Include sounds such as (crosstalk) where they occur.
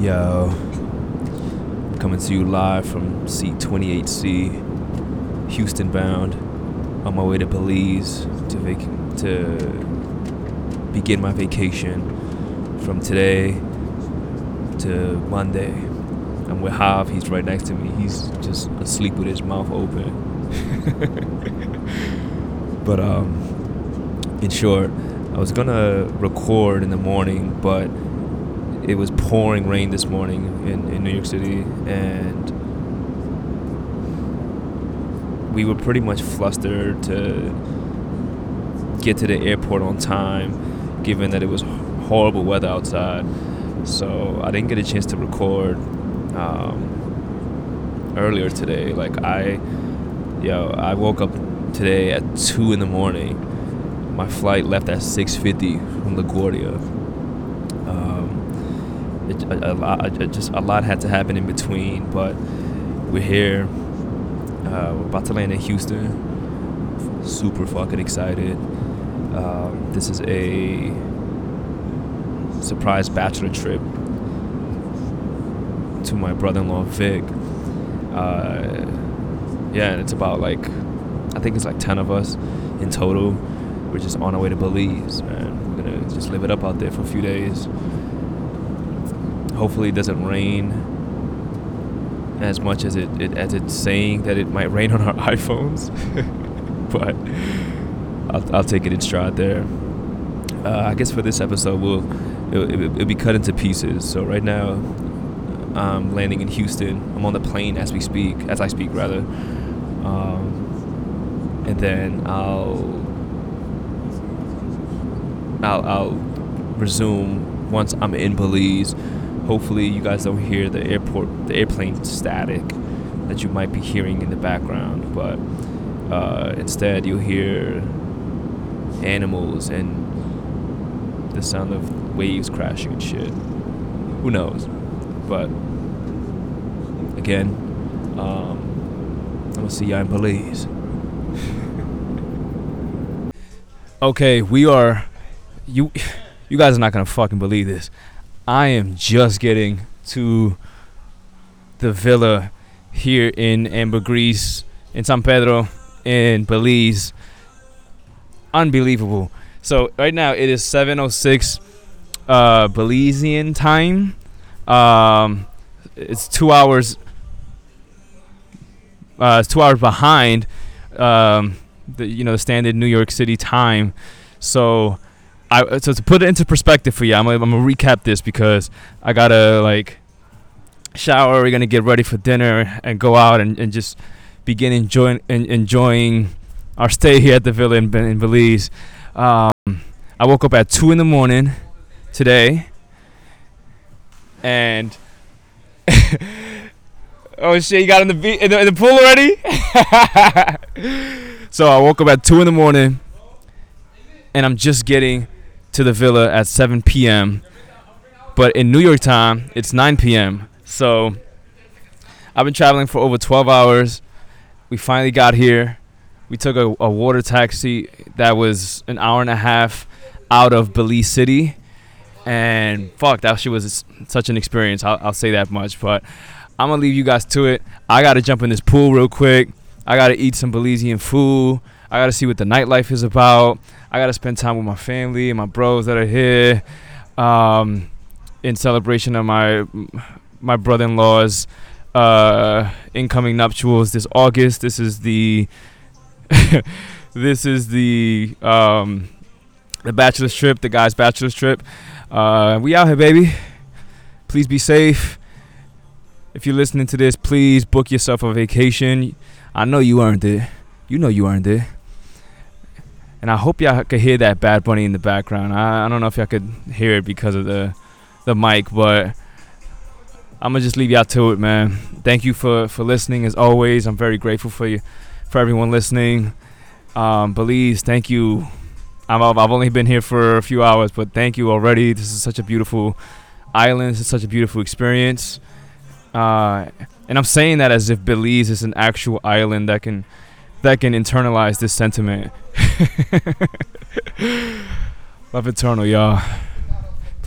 Yo, coming to you live from seat 28C, Houston bound, on my way to Belize to vac- to begin my vacation from today to Monday. I'm with Hav. He's right next to me. He's just asleep with his mouth open. (laughs) but um, in short, I was gonna record in the morning, but it was pouring rain this morning in, in New York City, and we were pretty much flustered to get to the airport on time, given that it was horrible weather outside. So I didn't get a chance to record um, earlier today. Like I, yo, I woke up today at two in the morning. My flight left at 6:50 from LaGuardia. It, a, a lot, it just a lot had to happen in between, but we're here. Uh, we're about to land in Houston. Super fucking excited. Um, this is a surprise bachelor trip to my brother-in-law Vic. Uh, yeah, and it's about like I think it's like ten of us in total. We're just on our way to Belize, and we're gonna just live it up out there for a few days. Hopefully, it doesn't rain as much as it, it as it's saying that it might rain (laughs) on our iPhones. (laughs) but I'll, I'll take it in stride there. Uh, I guess for this episode, we'll it'll, it'll be cut into pieces. So right now, I'm landing in Houston. I'm on the plane as we speak, as I speak rather. Um, and then I'll I'll, I'll resume once I'm in Belize. Hopefully, you guys don't hear the airport, the airplane static that you might be hearing in the background, but uh, instead you'll hear animals and the sound of waves crashing and shit. Who knows? But again, um, I'm gonna see y'all in Belize. (laughs) okay, we are. You, (laughs) you guys are not gonna fucking believe this. I am just getting to the villa here in Ambergris, in San Pedro, in Belize. Unbelievable. So right now it is 7:06 uh, Belizean time. Um, it's two hours. Uh, it's two hours behind um, the you know the standard New York City time. So I so to put it into perspective for you, I'm I'm gonna recap this because I gotta like shower. We're gonna get ready for dinner and go out and, and just begin enjoying en- enjoying our stay here at the villa in, in Belize. Um, I woke up at two in the morning today, and (laughs) oh shit, you got in the, be- in the in the pool already. (laughs) so I woke up at two in the morning, and I'm just getting to the villa at 7 p.m. But in New York time, it's 9 p.m. So I've been traveling for over 12 hours. We finally got here. We took a, a water taxi that was an hour and a half out of Belize City. And fuck, that shit was such an experience. I'll, I'll say that much. But I'm going to leave you guys to it. I got to jump in this pool real quick. I got to eat some Belizean food. I got to see what the nightlife is about. I got to spend time with my family and my bros that are here um, in celebration of my my brother-in-law's uh, incoming nuptials this August. This is the (laughs) this is the um, the bachelor's trip, the guys' bachelor's trip. Uh, we out here, baby. Please be safe. If you're listening to this, please book yourself a vacation. I know you earned it. You know you earned it. And I hope y'all could hear that Bad Bunny in the background. I, I don't know if y'all could hear it because of the the mic, but I'm gonna just leave y'all to it, man. Thank you for for listening as always. I'm very grateful for you, for everyone listening. Um, Belize, thank you. I've I've only been here for a few hours, but thank you already. This is such a beautiful island. This is such a beautiful experience. Uh, and I'm saying that as if Belize is an actual island that can that can internalize this sentiment. (laughs) (laughs) Love eternal, y'all.